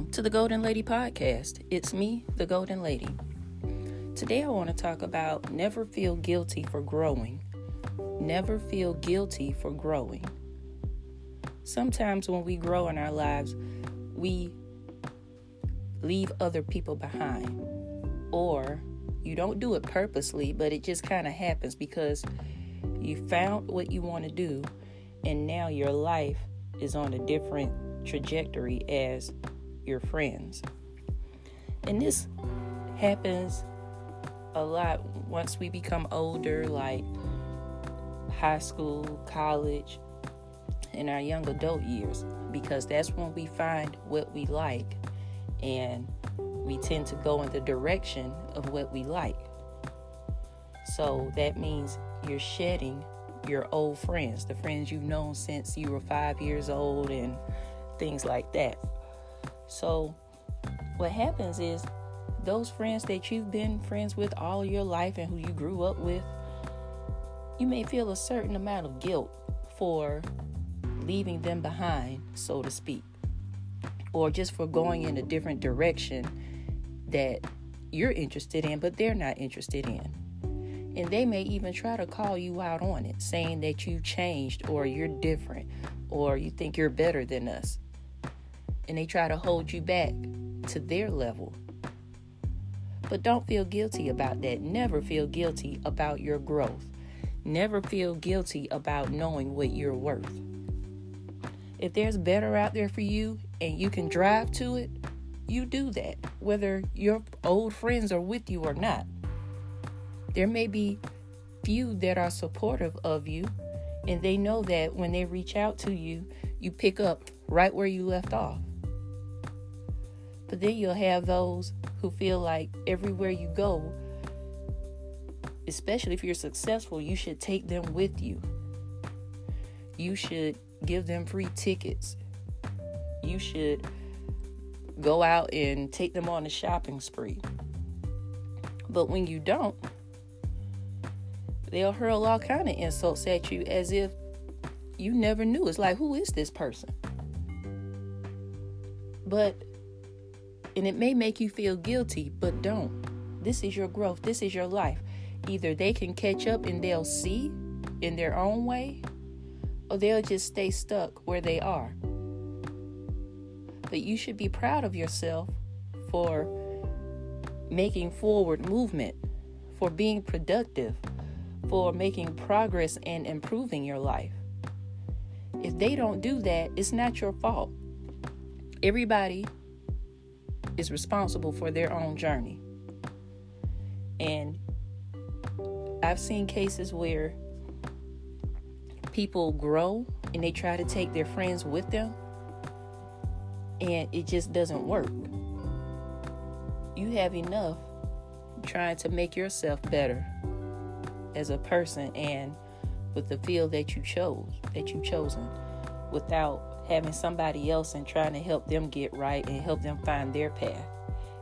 Welcome to the Goalden Lady Podcast. It's me, the Goalden Lady. Today I want to talk about never feel guilty for growing. Never feel guilty for growing. Sometimes when we grow in our lives, we leave other people behind. Or you don't do it purposely, but it just kind of happens because you found what you want to do and now your life is on a different trajectory as your friends. And this happens a lot once we become older, like high school, college, in our young adult years, because that's when we find what we like and we tend to go in the direction of what we like. So that means you're shedding your old friends, the friends you've known since you were five years old, and things like that. So, what happens is those friends that you've been friends with all your life and who you grew up with, you may feel a certain amount of guilt for leaving them behind, so to speak, or just for going in a different direction that you're interested in, but they're not interested in. And they may even try to call you out on it, saying that you changed or you're different or you think you're better than us and they try to hold you back to their level. But don't feel guilty about that. Never feel guilty about your growth. Never feel guilty about knowing what you're worth. If there's better out there for you and you can drive to it, you do that, whether your old friends are with you or not. There may be few that are supportive of you, and they know that when they reach out to you, you pick up right where you left off. But then you'll have those who feel like everywhere you go, especially if you're successful, you should take them with you. You should give them free tickets. You should go out and take them on a shopping spree. But when you don't, they'll hurl all kind of insults at you as if you never knew. It's like, who is this person? But and it may make you feel guilty, but don't. This is your growth, this is your life. Either they can catch up and they'll see in their own way, or they'll just stay stuck where they are. But you should be proud of yourself for making forward movement, for being productive, for making progress and improving your life. If they don't do that, it's not your fault. Everybody is responsible for their own journey. And I've seen cases where people grow and they try to take their friends with them, and it just doesn't work. You have enough trying to make yourself better as a person and with the field that you chose, that you've chosen, without having somebody else and trying to help them get right and help them find their path.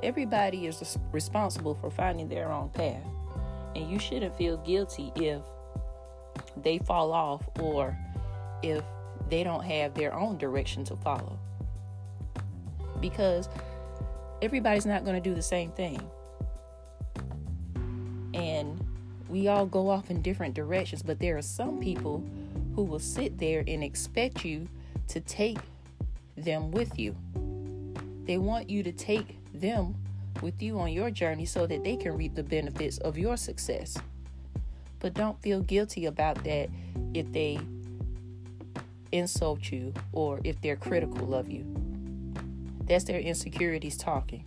Everybody is responsible for finding their own path. And you shouldn't feel guilty if they fall off or if they don't have their own direction to follow. Because everybody's not going to do the same thing. And we all go off in different directions, but there are some people who will sit there and expect you to take them with you. They want you to take them with you on your journey so that they can reap the benefits of your success. But don't feel guilty about that if they insult you or if they're critical of you. That's their insecurities talking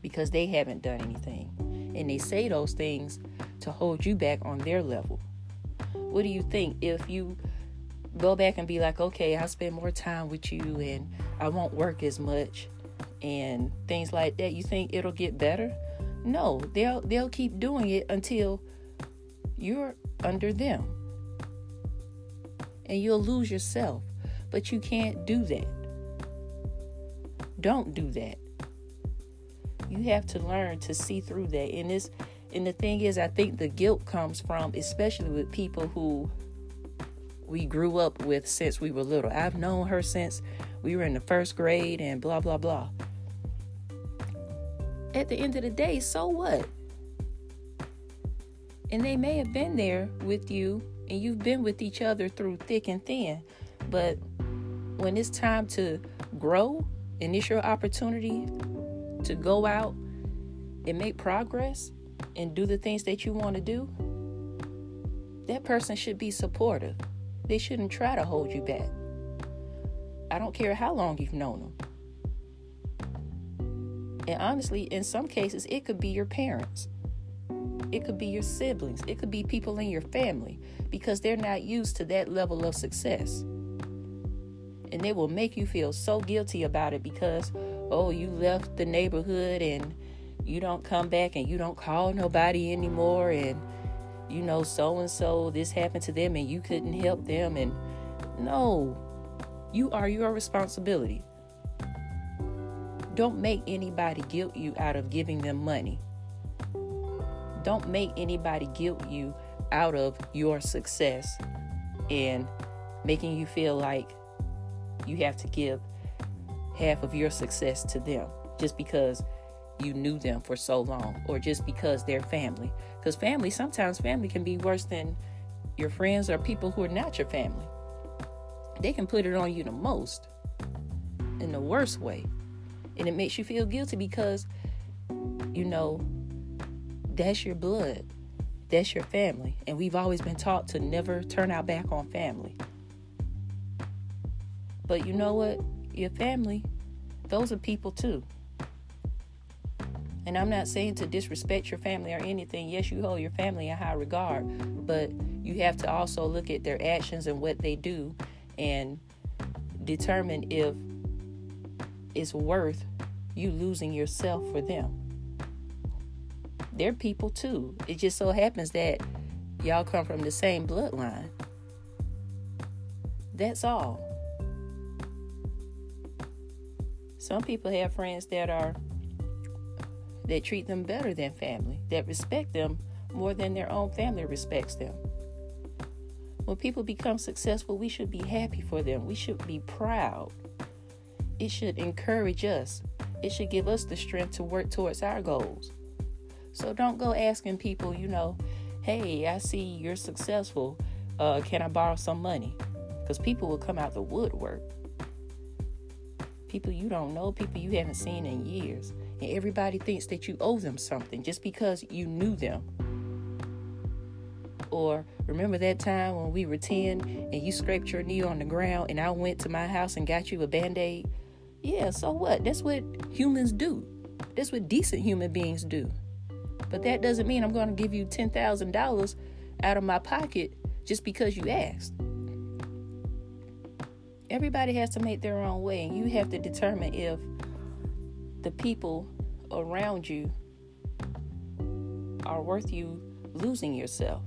because they haven't done anything. And they say those things to hold you back on their level. What do you think if you go back and be like, okay, I'll spend more time with you and I won't work as much and things like that. You think it'll get better? No, they'll they'll keep doing it until you're under them. And you'll lose yourself. But you can't do that. Don't do that. You have to learn to see through that. And this and the thing is I think the guilt comes from especially with people who we grew up with since we were little. I've known her since we were in the first grade and blah, blah, blah. at the end of the day, so what? And they may have been there with you and you've been with each other through thick and thin. But when it's time to grow and it's your opportunity to go out and make progress and do the things that you want to do, that person should be supportive. They shouldn't try to hold you back. I don't care how long you've known them. And honestly, in some cases, it could be your parents. It could be your siblings. It could be people in your family because they're not used to that level of success. And they will make you feel so guilty about it because, oh, you left the neighborhood and you don't come back and you don't call nobody anymore. And, you know, so and so, this happened to them and you couldn't help them. And no, you are your responsibility. Don't make anybody guilt you out of giving them money. Don't make anybody guilt you out of your success and making you feel like you have to give half of your success to them just because you knew them for so long or just because they're family. Because family, sometimes family can be worse than your friends or people who are not your family. They can put it on you the most in the worst way. And it makes you feel guilty because, you know, that's your blood. That's your family. And we've always been taught to never turn our back on family. But you know what? Your family, those are people too. And I'm not saying to disrespect your family or anything. Yes, you hold your family in high regard, but you have to also look at their actions and what they do and determine if it's worth you losing yourself for them they're people too. It just so happens that y'all come from the same bloodline. That's all. Some people have friends that are that treat them better than family, that respect them more than their own family respects them. When people become successful, we should be happy for them. We should be proud. It should encourage us. It should give us the strength to work towards our goals. So don't go asking people, you know, hey, I see you're successful. Uh, can I borrow some money? Because people will come out the woodwork. People you don't know, people you haven't seen in years. And everybody thinks that you owe them something just because you knew them. Or remember that time when we were 10 and you scraped your knee on the ground and I went to my house and got you a band aid? Yeah, so what? That's what humans do. That's what decent human beings do. But that doesn't mean I'm going to give you $10,000 out of my pocket just because you asked. Everybody has to make their own way, and you have to determine if the people around you are worth you losing yourself.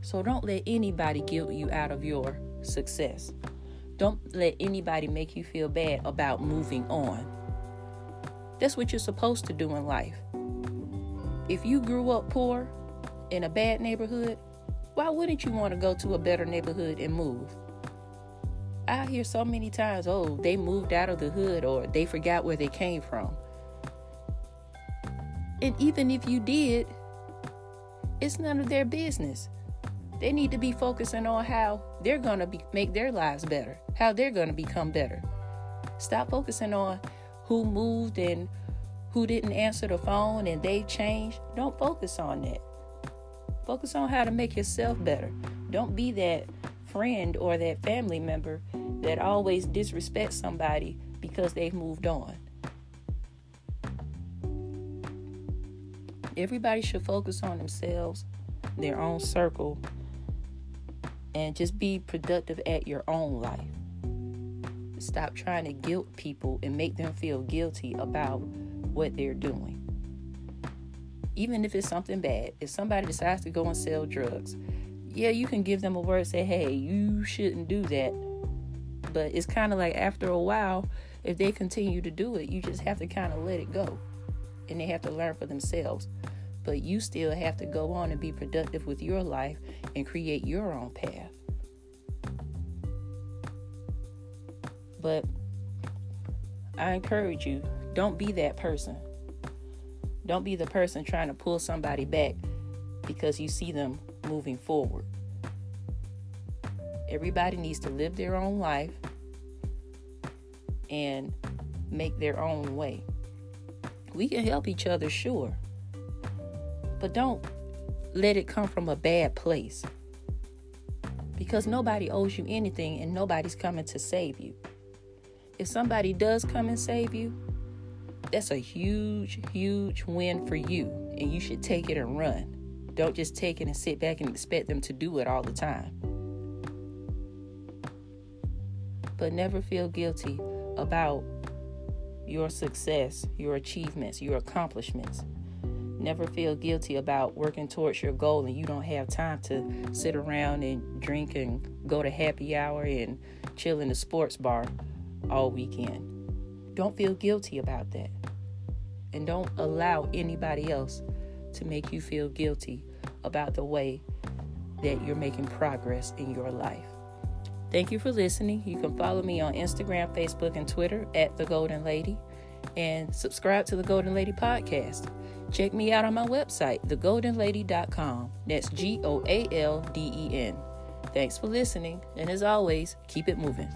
So don't let anybody guilt you out of your success. Don't let anybody make you feel bad about moving on. That's what you're supposed to do in life. If you grew up poor in a bad neighborhood, why wouldn't you want to go to a better neighborhood and move? I hear so many times, oh, they moved out of the hood or they forgot where they came from. And even if you did, it's none of their business. They need to be focusing on how they're going to be, make their lives better, how they're going to become better. Stop focusing on who moved and who didn't answer the phone and they changed, don't focus on that. Focus on how to make yourself better. Don't be that friend or that family member that always disrespects somebody because they've moved on. Everybody should focus on themselves, their own circle, and just be productive at your own life. Stop trying to guilt people and make them feel guilty about what they're doing. Even if it's something bad, if somebody decides to go and sell drugs, yeah, you can give them a word, say, hey, you shouldn't do that. But it's kind of like after a while, if they continue to do it, you just have to kind of let it go. And they have to learn for themselves. But you still have to go on and be productive with your life and create your own path. But I encourage you don't be that person. Don't be the person trying to pull somebody back because you see them moving forward. Everybody needs to live their own life and make their own way. We can help each other, sure, but don't let it come from a bad place because nobody owes you anything and nobody's coming to save you. If somebody does come and save you, that's a huge, huge win for you, and you should take it and run. Don't just take it and sit back and expect them to do it all the time. But never feel guilty about your success, your achievements, your accomplishments. Never feel guilty about working towards your goal and you don't have time to sit around and drink and go to happy hour and chill in the sports bar all weekend. Don't feel guilty about that. And don't allow anybody else to make you feel guilty about the way that you're making progress in your life. Thank you for listening. You can follow me on Instagram, Facebook, and Twitter at The Goalden Lady and subscribe to the Goalden Lady Podcast. Check me out on my website, thegoaldenlady.com. That's G O A L D E N. Thanks for listening, and as always, keep it moving.